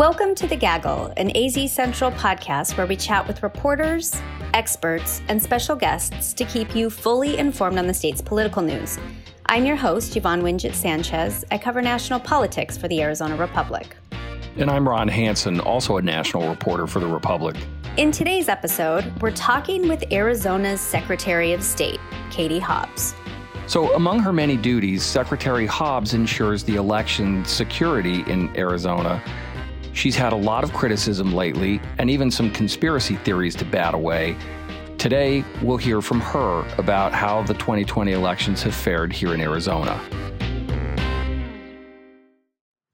Welcome to The Gaggle, an AZ Central podcast where we chat with reporters, experts, and special guests to keep you fully informed on the state's political news. I'm your host, Yvonne Wingett Sanchez. I cover national politics for the Arizona Republic. And I'm Ron Hansen, also a national reporter for the Republic. In today's episode, we're talking with Arizona's Secretary of State, Katie Hobbs. So, among her many duties, Secretary Hobbs ensures the election security in Arizona. She's had a lot of criticism lately and even some conspiracy theories to bat away. Today, we'll hear from her about how the 2020 elections have fared here in Arizona.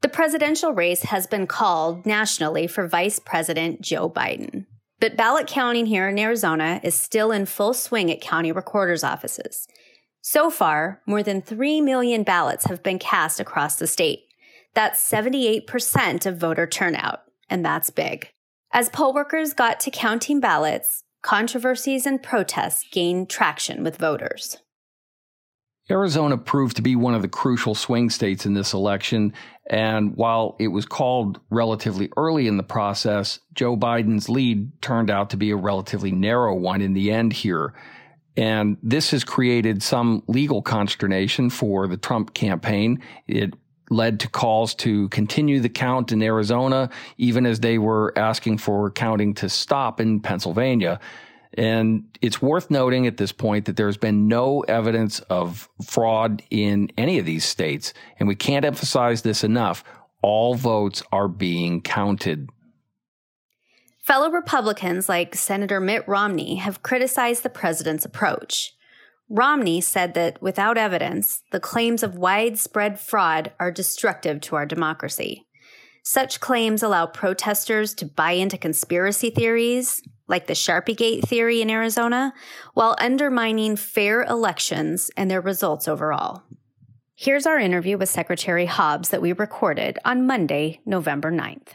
The presidential race has been called nationally for Vice President Joe Biden. But ballot counting here in Arizona is still in full swing at county recorders' offices. So far, more than 3 million ballots have been cast across the state. That's 78% of voter turnout, and that's big. As poll workers got to counting ballots, controversies and protests gained traction with voters. Arizona proved to be one of the crucial swing states in this election. And while it was called relatively early in the process, Joe Biden's lead turned out to be a relatively narrow one in the end here. And this has created some legal consternation for the Trump campaign. It led to calls to continue the count in Arizona, even as they were asking for counting to stop in Pennsylvania. And it's worth noting at this point that there's been no evidence of fraud in any of these states. And we can't emphasize this enough. All votes are being counted. Fellow Republicans like Senator Mitt Romney have criticized the president's approach. Romney said that without evidence, the claims of widespread fraud are destructive to our democracy. Such claims allow protesters to buy into conspiracy theories, like the Sharpiegate theory in Arizona, while undermining fair elections and their results overall. Here's our interview with Secretary Hobbs that we recorded on Monday, November 9th.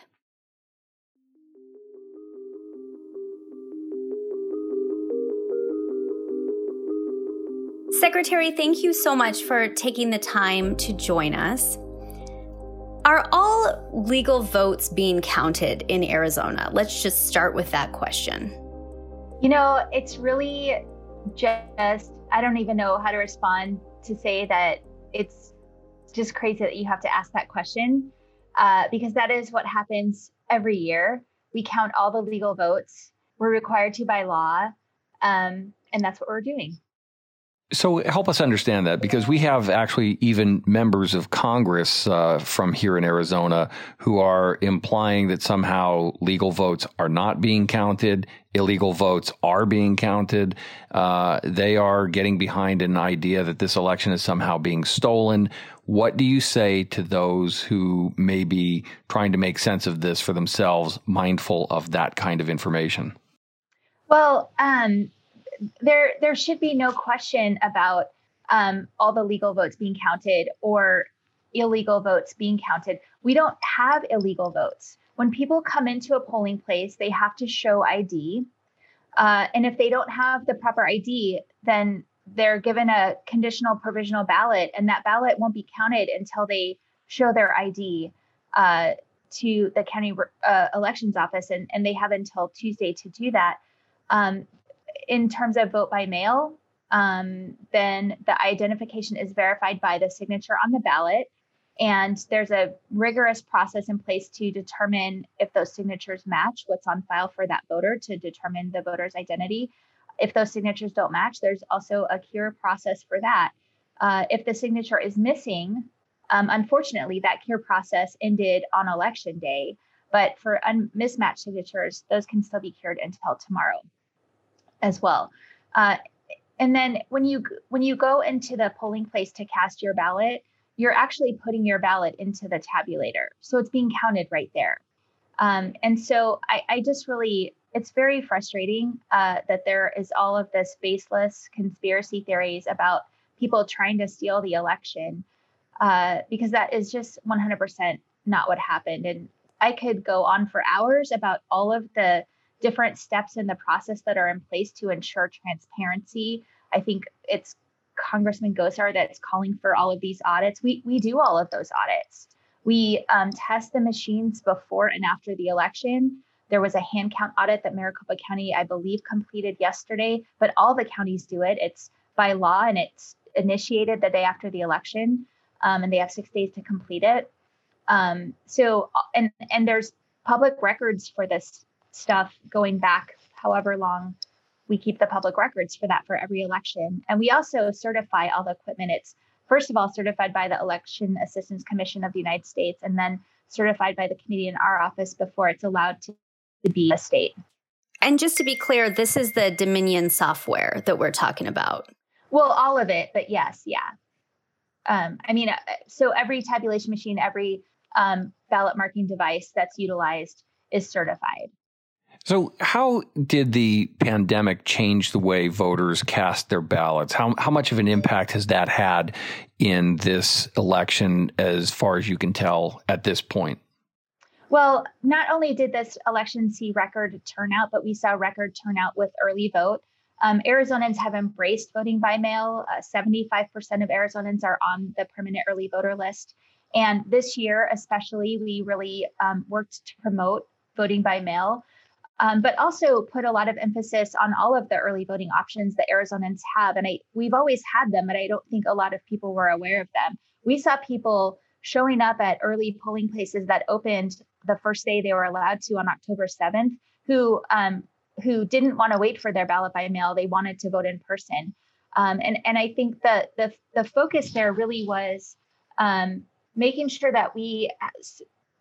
Secretary, thank you so much for taking the time to join us. Are all legal votes being counted in Arizona? Let's just start with that question. You know, it's really just, I don't even know how to respond to say that it's just crazy that you have to ask that question uh, because that is what happens every year. We count all the legal votes, we're required to by law, um, and that's what we're doing. So help us understand that because we have actually even members of Congress uh, from here in Arizona who are implying that somehow legal votes are not being counted, illegal votes are being counted. Uh, they are getting behind an idea that this election is somehow being stolen. What do you say to those who may be trying to make sense of this for themselves, mindful of that kind of information? Well, um, there there should be no question about um, all the legal votes being counted or illegal votes being counted. We don't have illegal votes. When people come into a polling place, they have to show ID. Uh, and if they don't have the proper ID, then they're given a conditional provisional ballot, and that ballot won't be counted until they show their ID uh, to the county uh, elections office, and, and they have until Tuesday to do that. Um, in terms of vote by mail, um, then the identification is verified by the signature on the ballot. And there's a rigorous process in place to determine if those signatures match what's on file for that voter to determine the voter's identity. If those signatures don't match, there's also a cure process for that. Uh, if the signature is missing, um, unfortunately, that cure process ended on election day. But for un- mismatched signatures, those can still be cured until tomorrow as well. Uh, and then when you when you go into the polling place to cast your ballot, you're actually putting your ballot into the tabulator, so it's being counted right there. Um, and so I, I, just really it's very frustrating uh, that there is all of this baseless conspiracy theories about people trying to steal the election uh, because that is just 100% not what happened. And I could go on for hours about all of the different steps in the process that are in place to ensure transparency. I think it's Congressman Gosar that's calling for all of these audits. We we do all of those audits. We um, test the machines before and after the election. There was a hand count audit that Maricopa County, I believe, completed yesterday, but all the counties do it. It's by law and it's initiated the day after the election, um, and they have six days to complete it. Um, so, and and there's public records for this stuff going back however long we keep the public records for that for every election. And we also certify all the equipment. It's first of all certified by the Election Assistance Commission of the United States and then certified by the committee in our office before it's allowed to, be a state. And just to be clear, this is the Dominion software that we're talking about. Well, all of it, but yes, yeah. Um, I mean, uh, so every tabulation machine, every um, ballot marking device that's utilized is certified. So, how did the pandemic change the way voters cast their ballots? How, how much of an impact has that had in this election, as far as you can tell at this point? Well, not only did this election see record turnout, but we saw record turnout with early vote. Um, Arizonans have embraced voting by mail. Uh, 75% of Arizonans are on the permanent early voter list. And this year, especially, we really um, worked to promote voting by mail um, but also put a lot of emphasis on all of the early voting options that Arizonans have. And I, we've always had them, but I don't think a lot of people were aware of them. We saw people showing up at early polling places that opened the first day they were allowed to on October 7th, who um, who didn't want to wait for their ballot by mail. They wanted to vote in person. Um, and and I think the the focus there really was um, making sure that we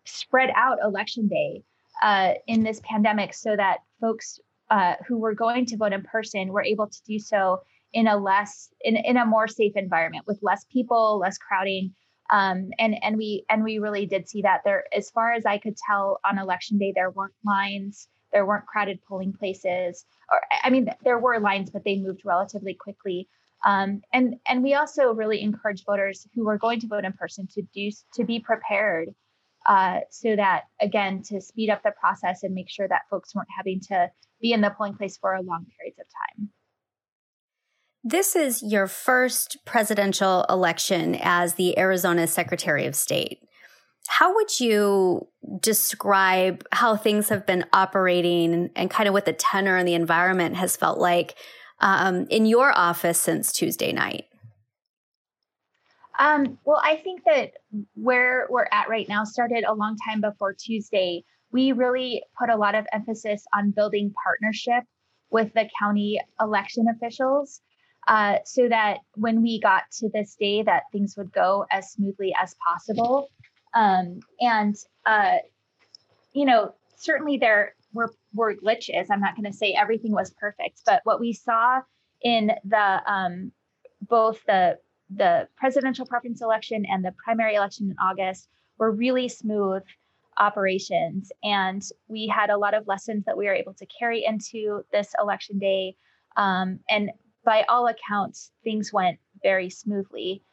spread out election day uh, in this pandemic so that folks uh, who were going to vote in person were able to do so in a less in, in a more safe environment with less people less crowding. Um, and and we and we really did see that there as far as i could tell on election day there weren't lines there weren't crowded polling places or i mean there were lines but they moved relatively quickly. Um, and and we also really encourage voters who were going to vote in person to do to be prepared uh, so that again to speed up the process and make sure that folks weren't having to be in the polling place for long periods of time. This is your first presidential election as the Arizona Secretary of State. How would you describe how things have been operating and kind of what the tenor and the environment has felt like um, in your office since Tuesday night? Um, well, I think that where we're at right now started a long time before Tuesday. We really put a lot of emphasis on building partnership with the county election officials uh, so that when we got to this day that things would go as smoothly as possible um, and uh, you know certainly there were, were glitches i'm not going to say everything was perfect but what we saw in the um, both the the presidential preference election and the primary election in August were really smooth operations. And we had a lot of lessons that we were able to carry into this election day. Um, and by all accounts, things went very smoothly.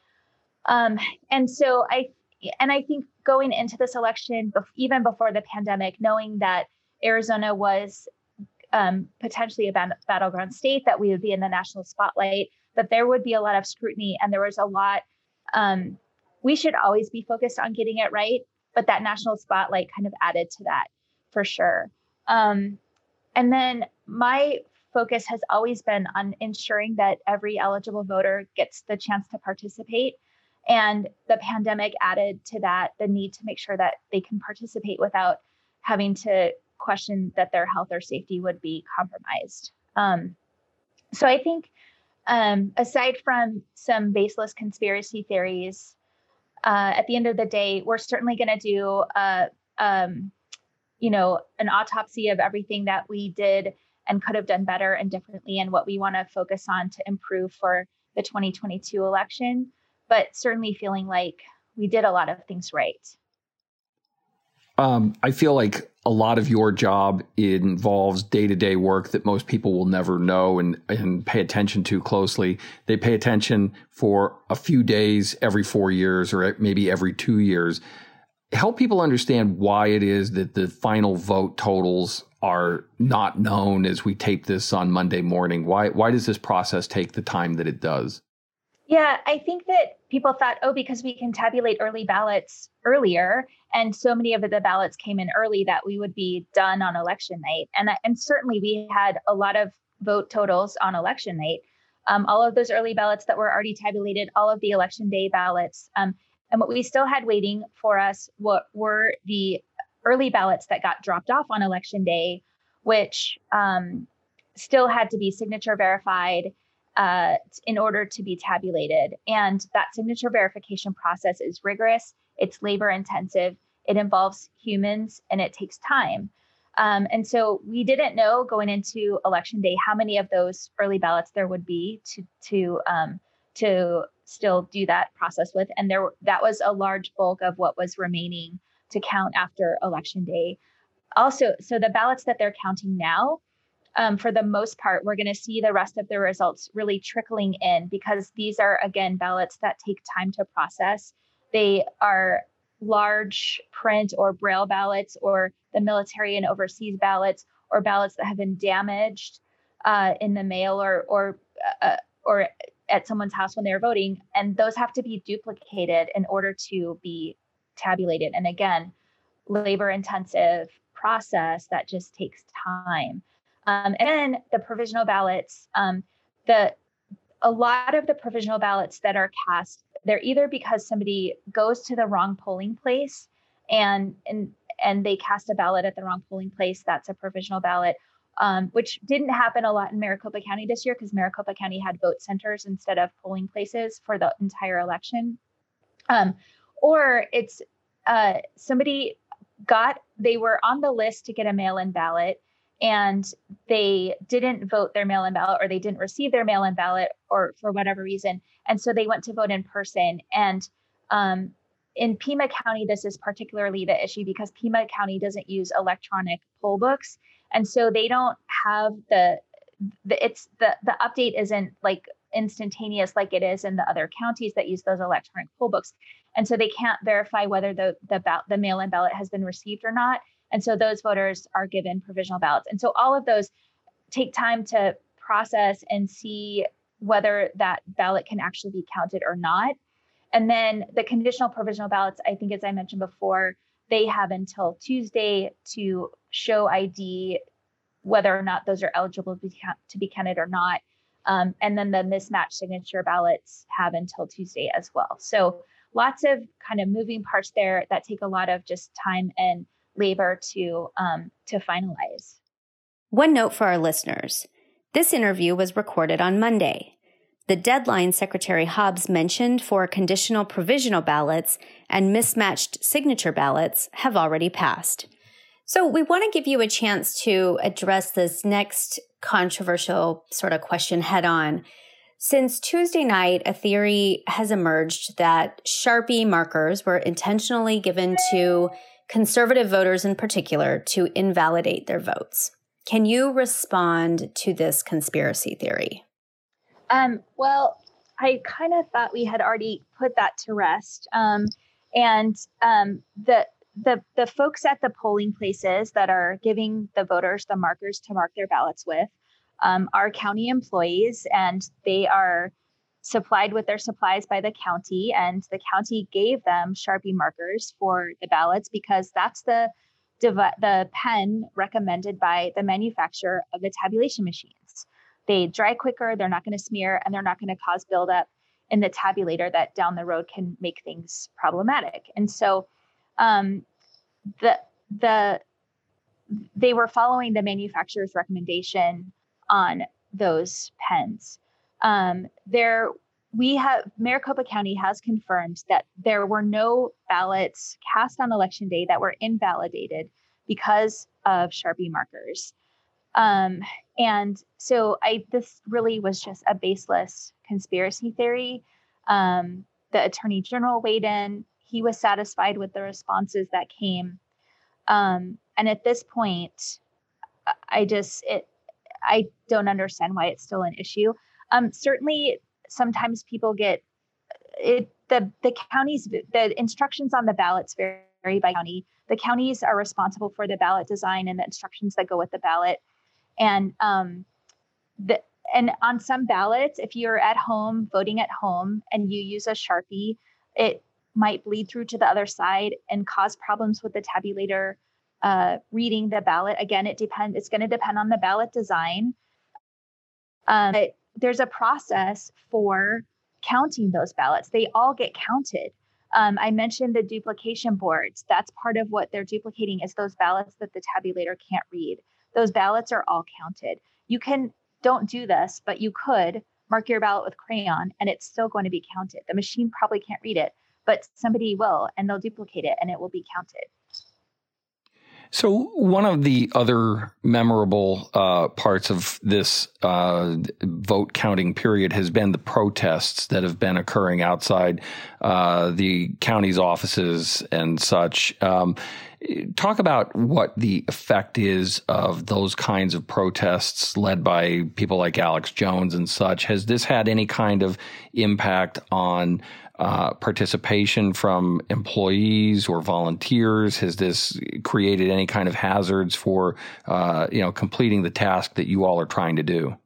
Um, and so I, and I think going into this election, even before the pandemic, knowing that Arizona was um, potentially a battleground state, that we would be in the national spotlight, that there would be a lot of scrutiny and there was a lot um, we should always be focused on getting it right but that national spotlight kind of added to that for sure. Um, and then my focus has always been on ensuring that every eligible voter gets the chance to participate. And the pandemic added to that the need to make sure that they can participate without having to question that their health or safety would be compromised. Um, so i think um, aside from some baseless conspiracy theories, uh, at the end of the day, we're certainly going to do, a, um, you know, an autopsy of everything that we did and could have done better and differently, and what we want to focus on to improve for the 2022 election. But certainly feeling like we did a lot of things right. Um, I feel like a lot of your job involves day to day work that most people will never know and, and pay attention to closely. They pay attention for a few days every four years or maybe every two years. Help people understand why it is that the final vote totals are not known as we tape this on Monday morning. Why, why does this process take the time that it does? Yeah, I think that people thought, oh, because we can tabulate early ballots earlier, and so many of the ballots came in early that we would be done on election night. And and certainly we had a lot of vote totals on election night. Um, all of those early ballots that were already tabulated, all of the election day ballots, um, and what we still had waiting for us what were the early ballots that got dropped off on election day, which um, still had to be signature verified uh, in order to be tabulated. And that signature verification process is rigorous, it's labor intensive, it involves humans, and it takes time. Um, and so we didn't know going into election day how many of those early ballots there would be to to um, to still do that process with. And there that was a large bulk of what was remaining to count after election day. Also, so the ballots that they're counting now um, for the most part, we're going to see the rest of the results really trickling in because these are, again, ballots that take time to process. They are large print or braille ballots or the military and overseas ballots or ballots that have been damaged uh, in the mail or or uh, or at someone's house when they're voting. And those have to be duplicated in order to be tabulated. And again labor intensive process that just takes time um, and then the provisional ballots, um, the a lot of the provisional ballots that are cast, they're either because somebody goes to the wrong polling place and and and they cast a ballot at the wrong polling place. That's a provisional ballot, um, which didn't happen a lot in Maricopa County this year because Maricopa County had vote centers instead of polling places for the entire election. Um, or it's uh, somebody got they were on the list to get a mail-in ballot and they didn't vote their mail in ballot or they didn't receive their mail in ballot or for whatever reason. And so they went to vote in person. And um, in Pima County, this is particularly the issue because Pima County doesn't use electronic poll books. And so they don't have the, the it's the the update isn't like instantaneous like it is in the other counties that use those electronic poll books. And so they can't verify whether the the, the mail-in ballot has been received or not. And so those voters are given provisional ballots. And so all of those take time to process and see whether that ballot can actually be counted or not. And then the conditional provisional ballots, I think, as I mentioned before, they have until Tuesday to show ID whether or not those are eligible to be, counted or not. Um, and then the mismatched signature ballots have until Tuesday as well. So lots of kind of moving parts there that take a lot of just time and labor to um, to finalize. One note for our listeners: this interview was recorded on Monday. The deadline Secretary Hobbs mentioned for conditional provisional ballots and mismatched signature ballots have already passed. So, we want to give you a chance to address this next controversial sort of question head on. Since Tuesday night, a theory has emerged that Sharpie markers were intentionally given to conservative voters in particular, to invalidate their votes. Can you respond to this conspiracy theory? Um, well, I kind of thought we had already put that to rest. Um, and um, the the the folks at the polling places that are giving the voters the markers to mark their ballots with um, are county employees, and they are supplied with their supplies by the county, and the county gave them Sharpie markers for the ballots because that's the the pen recommended by the manufacturer of the tabulation machines. They dry quicker, they're not going to smear, and they're not going to cause buildup in the tabulator that down the road can make things problematic. And so, um, the the they were following the manufacturer's recommendation on those pens um, there we have Maricopa County has confirmed that there were no ballots cast on election day that were invalidated because of Sharpie markers. Um, and so I this really was just a baseless conspiracy theory. Um, the attorney general weighed in. He was satisfied with the responses that came. Um, and at this point, I just it I don't understand why it's still an issue. Um, certainly, sometimes people get it. The the counties the instructions on the ballots vary by county. The counties are responsible for the ballot design and the instructions that go with the ballot, and um, the and on some ballots, if you're at home voting at home and you use a Sharpie, it might bleed through to the other side and cause problems with the tabulator uh, reading the ballot. Again, it depends. It's going to depend on the ballot design. Um, there's a process for counting those ballots. They all get counted. Um, I mentioned the duplication boards. That's part of what they're duplicating is those ballots that the tabulator can't read. Those ballots are all counted. You can don't do this, but you could mark your ballot with crayon and it's still going to be counted. The machine probably can't read it, but somebody will and they'll duplicate it and it will be counted. So, one of the other memorable uh, parts of this uh, vote counting period has been the protests that have been occurring outside uh, the county's offices and such. Um, talk about what the effect is of those kinds of protests led by people like Alex Jones and such. Has this had any kind of impact on uh, participation from employees or volunteers? Has this created any kind of hazards for uh, you know completing the task that you all are trying to do?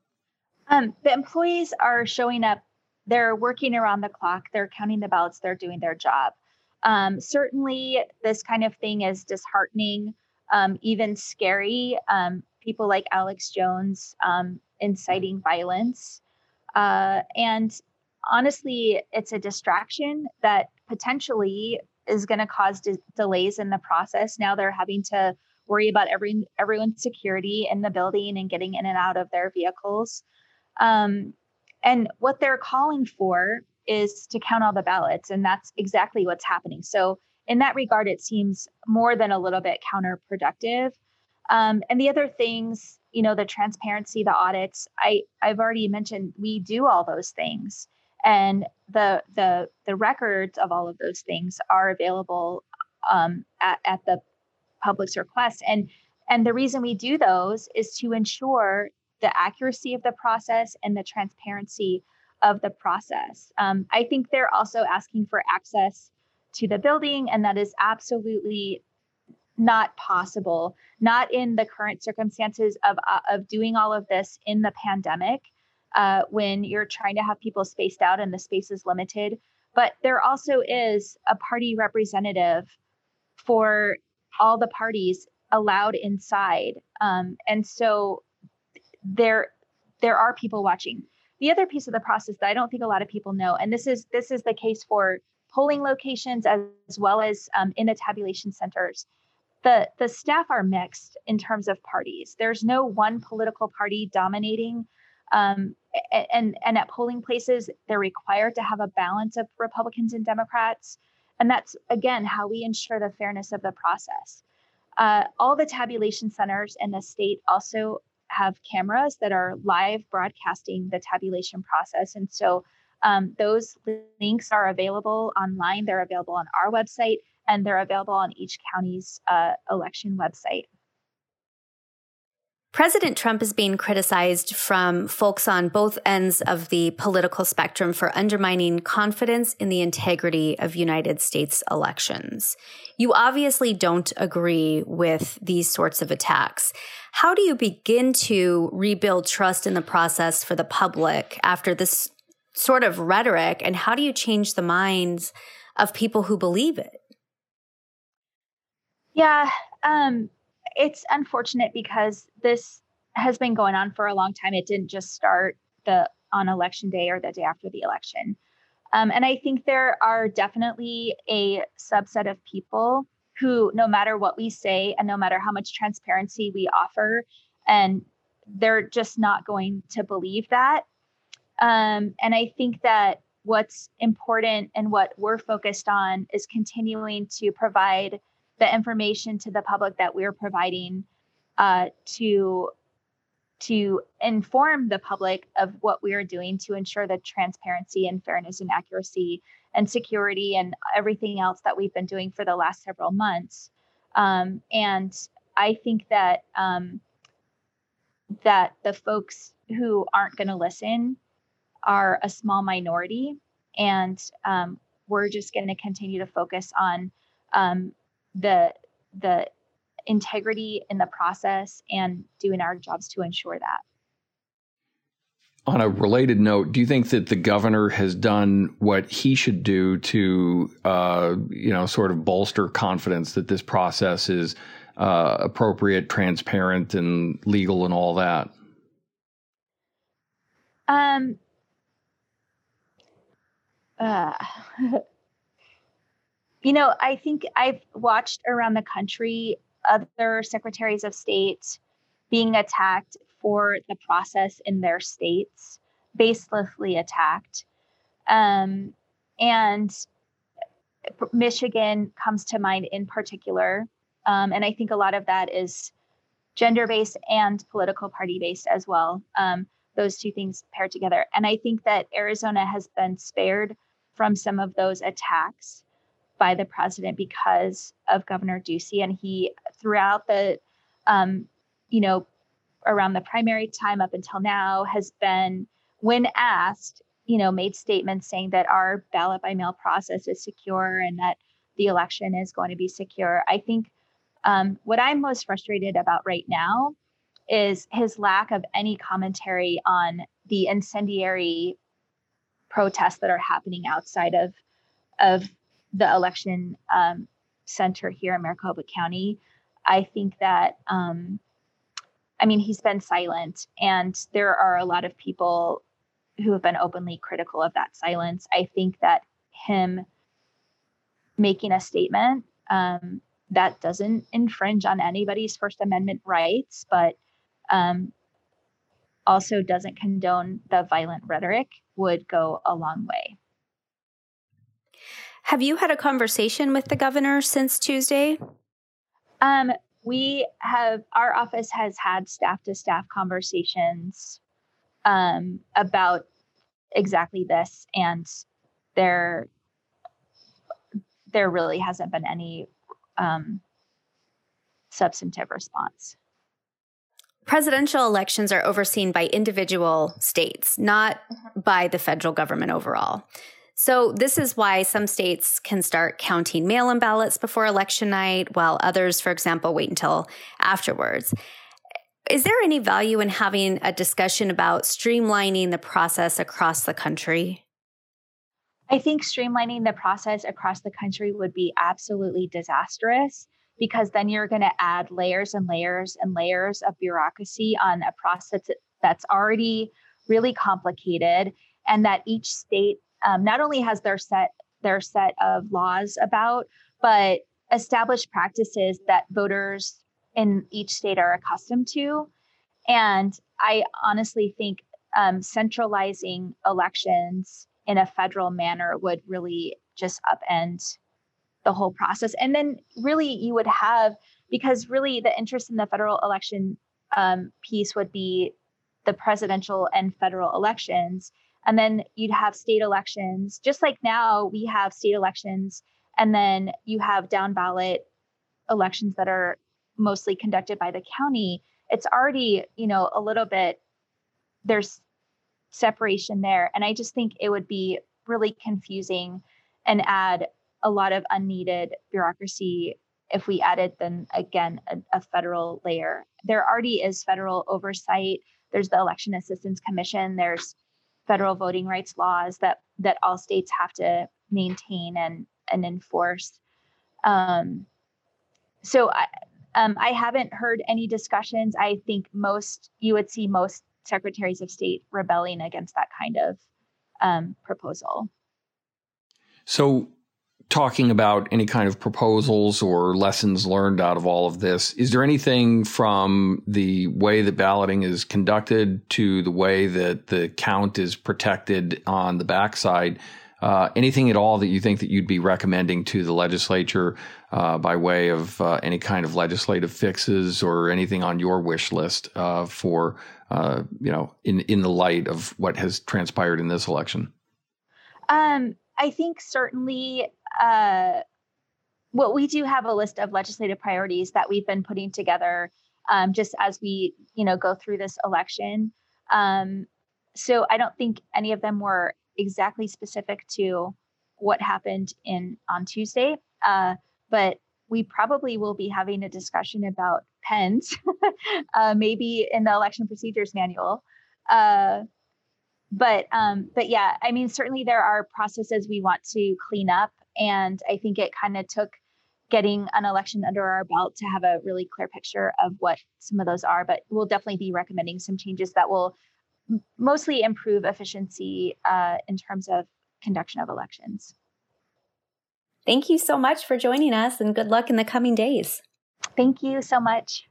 Um, the employees are showing up. They're working around the clock. They're counting the ballots. They're doing their job. Um, certainly, this kind of thing is disheartening, um, even scary. Um, people like Alex Jones um, inciting violence. Uh, and honestly, it's a distraction that potentially is going to cause de- delays in the process. Now they're having to worry about every everyone's security in the building and getting in and out of their vehicles. Um, and what they're calling for is to count all the ballots, and that's exactly what's happening. So in that regard, it seems more than a little bit counterproductive. Um, and the other things, you know, the transparency, the audits, I I've already mentioned we do all those things and the the the records of all of those things are available um, at, at the public's request. And and the reason we do those is to ensure the accuracy of the process and the transparency of the process. Um, i think they're also asking for access to the building and that is absolutely not possible. Not in the current circumstances of uh, of doing all of this in the pandemic uh, when you're trying to have people spaced out and the space is limited. But there also is a party representative for all the parties allowed inside, um, and so there there are people watching. The other piece of the process that I don't think a lot of people know, and this is this is the case for polling locations as, as well as um, in the tabulation centers. The, the staff are mixed in terms of parties. There's no one political party dominating um, and and at polling places, they're required to have a balance of Republicans and Democrats, and that's again how we ensure the fairness of the process. Uh, all the tabulation centers in the state also have cameras that are live broadcasting the tabulation process, and so um, those links are available online. They're available on our website, and they're available on each county's uh, election website. President Trump is being criticized from folks on both ends of the political spectrum for undermining confidence in the integrity of United States elections. You obviously don't agree with these sorts of attacks. How do you begin to rebuild trust in the process for the public after this sort of rhetoric? And how do you change the minds of people who believe it? Yeah. Um, it's unfortunate because this has been going on for a long time. It didn't just start the on election day or the day after the election. Um, and I think there are definitely a subset of people who, no matter what we say and no matter how much transparency we offer, and they're just not going to believe that. Um, and I think that what's important and what we're focused on is continuing to provide the information to the public that we're providing uh, to to inform the public of what we are doing to ensure the transparency and fairness and accuracy and security and everything else that we've been doing for the last several months. Um, and I think that um, that the folks who aren't going to listen are a small minority, and um, we're just going to continue to focus on um, the the integrity in the process and doing our jobs to ensure that. on a related note, do you think that the governor has done what he should do to, uh, you know, sort of bolster confidence that this process is uh, appropriate, transparent, and legal, and all that? Um. Uh, you know, I think I've watched around the country other secretaries of state being attacked for the process in their states, baselessly attacked. Um, and Michigan comes to mind in particular. Um, and I think a lot of that is gender based and political party based as well. Um, those two things paired together. And I think that Arizona has been spared from some of those attacks by the president because of Governor Ducey. And he, throughout the, um, you know, around the primary time up until now, has been, when asked, you know, made statements saying that our ballot by mail process is secure and that the election is going to be secure. I think um, what I'm most frustrated about right now is his lack of any commentary on the incendiary protests that are happening outside of of the election um, center here in Maricopa County. I think that um, I mean he's been silent, and there are a lot of people who have been openly critical of that silence. I think that him making a statement um, that doesn't infringe on anybody's First Amendment rights, but um, also doesn't condone the violent rhetoric would go a long way. Have you had a conversation with the governor since Tuesday? Um, we have our office has had staff to staff conversations um, about exactly this, and there there really hasn't been any um, substantive response. Presidential elections are overseen by individual states, not mm-hmm. by the federal government overall. So, this is why some states can start counting mail in ballots before election night, while others, for example, wait until afterwards. Is there any value in having a discussion about streamlining the process across the country? I think streamlining the process across the country would be absolutely disastrous because then you're going to add layers and layers and layers of bureaucracy on a process that's already really complicated and that each state um, not only has their set their set of laws about but established practices that voters in each state are accustomed to and i honestly think um, centralizing elections in a federal manner would really just upend the whole process. And then really you would have, because really the interest in the federal election um, piece would be the presidential and federal elections. And then you'd have state elections, just like now we have state elections, and then you have down ballot elections that are mostly conducted by the county. It's already, you know, a little bit, there's separation there. And I just think it would be really confusing and add a lot of unneeded bureaucracy if we added then again a, a, federal layer. There already is federal oversight. There's the Election Assistance Commission. There's federal voting rights laws that that all states have to maintain and and enforce. Um, so I um, I haven't heard any discussions. I think most you would see most secretaries of state rebelling against that kind of um, proposal. So talking about any kind of proposals or lessons learned out of all of this. Is there anything from the way that balloting is conducted to the way that the count is protected on the backside? Uh, anything at all that you think that you'd be recommending to the legislature uh, by way of uh, any kind of legislative fixes or anything on your wish list uh, for uh, you know in in the light of what has transpired in this election? Um, I think certainly uh, well, we do have a list of legislative priorities that we've been putting together um, just as we, you know, go through this election. Um, so I don't think any of them were exactly specific to what happened in on Tuesday, uh, but we probably will be having a discussion about pens, uh, maybe in the election procedures manual. Uh, but um, but yeah, I mean, certainly there are processes we want to clean up, and I think it kind of took getting an election under our belt to have a really clear picture of what some of those are. But we'll definitely be recommending some changes that will mostly improve efficiency uh, in terms of conduction of elections. Thank you so much for joining us and good luck in the coming days. Thank you so much.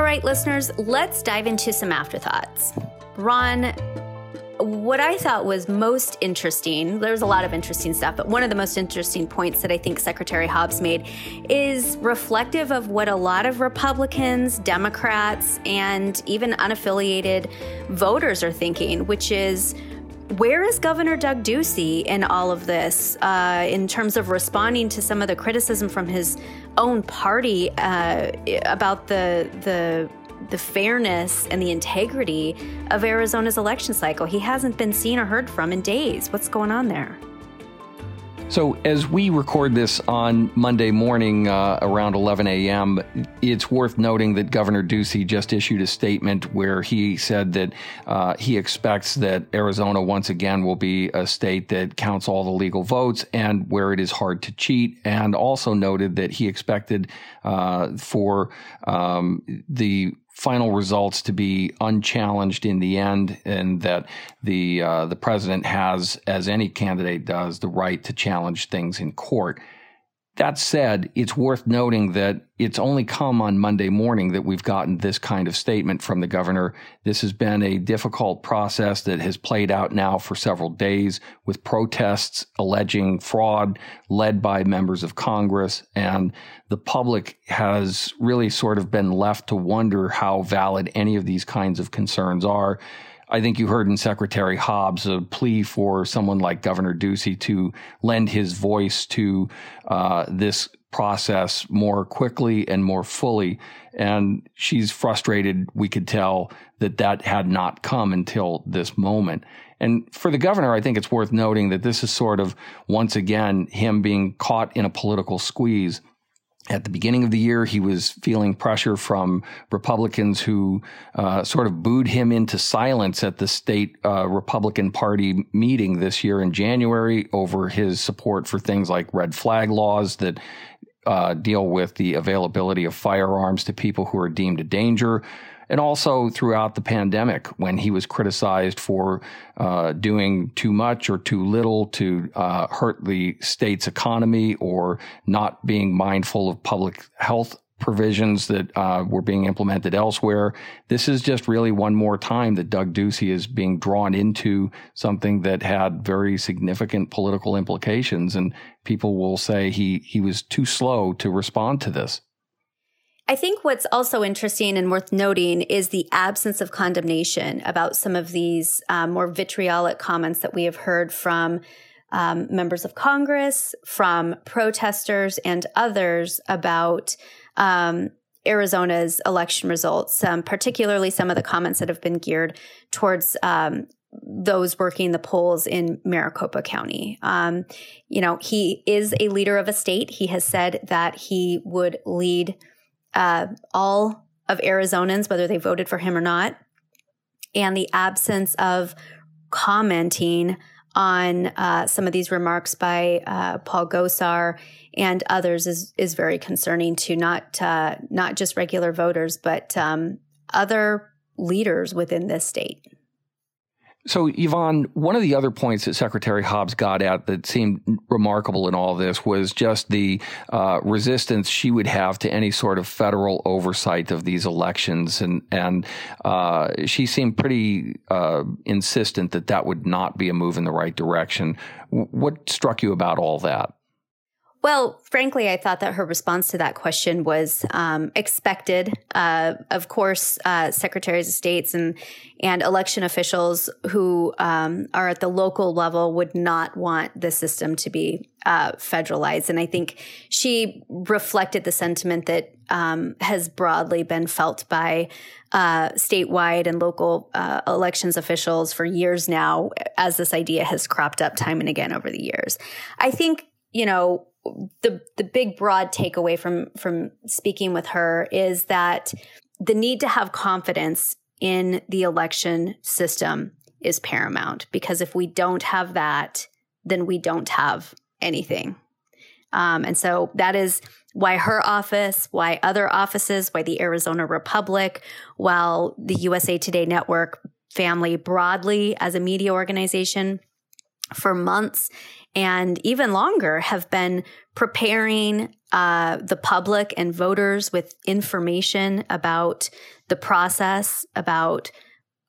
All right, listeners, let's dive into some afterthoughts. Ron, what I thought was most interesting, there's a lot of interesting stuff, but one of the most interesting points that I think Secretary Hobbs made is reflective of what a lot of Republicans, Democrats, and even unaffiliated voters are thinking, which is where is Governor Doug Ducey in all of this uh, in terms of responding to some of the criticism from his own party uh, about the the the fairness and the integrity of Arizona's election cycle. He hasn't been seen or heard from in days. What's going on there? So, as we record this on Monday morning uh, around 11 a.m., it's worth noting that Governor Ducey just issued a statement where he said that uh, he expects that Arizona once again will be a state that counts all the legal votes and where it is hard to cheat, and also noted that he expected uh, for um, the final results to be unchallenged in the end, and that the uh, the president has, as any candidate does, the right to challenge things in court. That said, it's worth noting that it's only come on Monday morning that we've gotten this kind of statement from the governor. This has been a difficult process that has played out now for several days with protests alleging fraud led by members of Congress. And the public has really sort of been left to wonder how valid any of these kinds of concerns are. I think you heard in Secretary Hobbs a plea for someone like Governor Ducey to lend his voice to uh, this process more quickly and more fully. And she's frustrated, we could tell, that that had not come until this moment. And for the governor, I think it's worth noting that this is sort of once again him being caught in a political squeeze at the beginning of the year, he was feeling pressure from Republicans who uh, sort of booed him into silence at the state uh, Republican Party meeting this year in January over his support for things like red flag laws that uh, deal with the availability of firearms to people who are deemed a danger and also throughout the pandemic when he was criticized for uh, doing too much or too little to uh, hurt the state's economy or not being mindful of public health provisions that uh, were being implemented elsewhere. This is just really one more time that Doug Ducey is being drawn into something that had very significant political implications, and people will say he he was too slow to respond to this. I think what's also interesting and worth noting is the absence of condemnation about some of these um, more vitriolic comments that we have heard from um, members of Congress, from protesters, and others about um, Arizona's election results, um, particularly some of the comments that have been geared towards um, those working the polls in Maricopa County. Um, you know, he is a leader of a state. He has said that he would lead uh, all of Arizonans, whether they voted for him or not, and the absence of commenting on uh, some of these remarks by uh, Paul Gosar and others is is very concerning to not uh, not just regular voters, but um, other leaders within this state. So, Yvonne, one of the other points that Secretary Hobbs got at that seemed remarkable in all this was just the uh, resistance she would have to any sort of federal oversight of these elections, and and uh, she seemed pretty uh, insistent that that would not be a move in the right direction. What struck you about all that? Well, frankly, I thought that her response to that question was um, expected. Uh, of course, uh, secretaries of states and and election officials who um, are at the local level would not want the system to be uh, federalized, and I think she reflected the sentiment that um, has broadly been felt by uh, statewide and local uh, elections officials for years now, as this idea has cropped up time and again over the years. I think you know, the the big broad takeaway from from speaking with her is that the need to have confidence in the election system is paramount because if we don't have that, then we don't have anything. Um, and so that is why her office, why other offices, why the Arizona Republic, while the USA Today Network family broadly as a media organization for months and even longer have been preparing uh, the public and voters with information about the process, about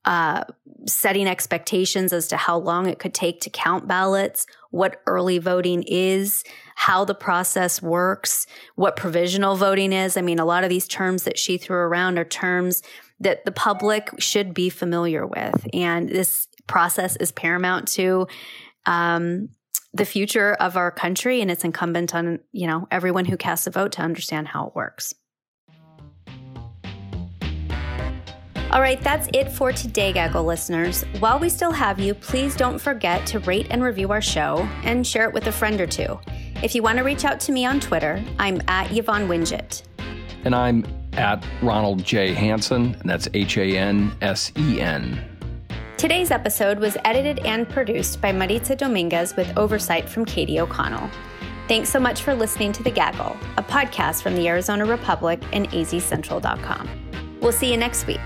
uh, setting expectations as to how long it could take to count ballots, what early voting is, how the process works, what provisional voting is. I mean, a lot of these terms that she threw around are terms that the public should be familiar with. And this process is paramount to um, the future of our country. And it's incumbent on, you know, everyone who casts a vote to understand how it works. All right, that's it for today, Gaggle listeners. While we still have you, please don't forget to rate and review our show and share it with a friend or two. If you want to reach out to me on Twitter, I'm at Yvonne Wingett. And I'm at Ronald J. Hansen, and that's H A N S E N. Today's episode was edited and produced by Maritza Dominguez with oversight from Katie O'Connell. Thanks so much for listening to The Gaggle, a podcast from the Arizona Republic and azcentral.com. We'll see you next week.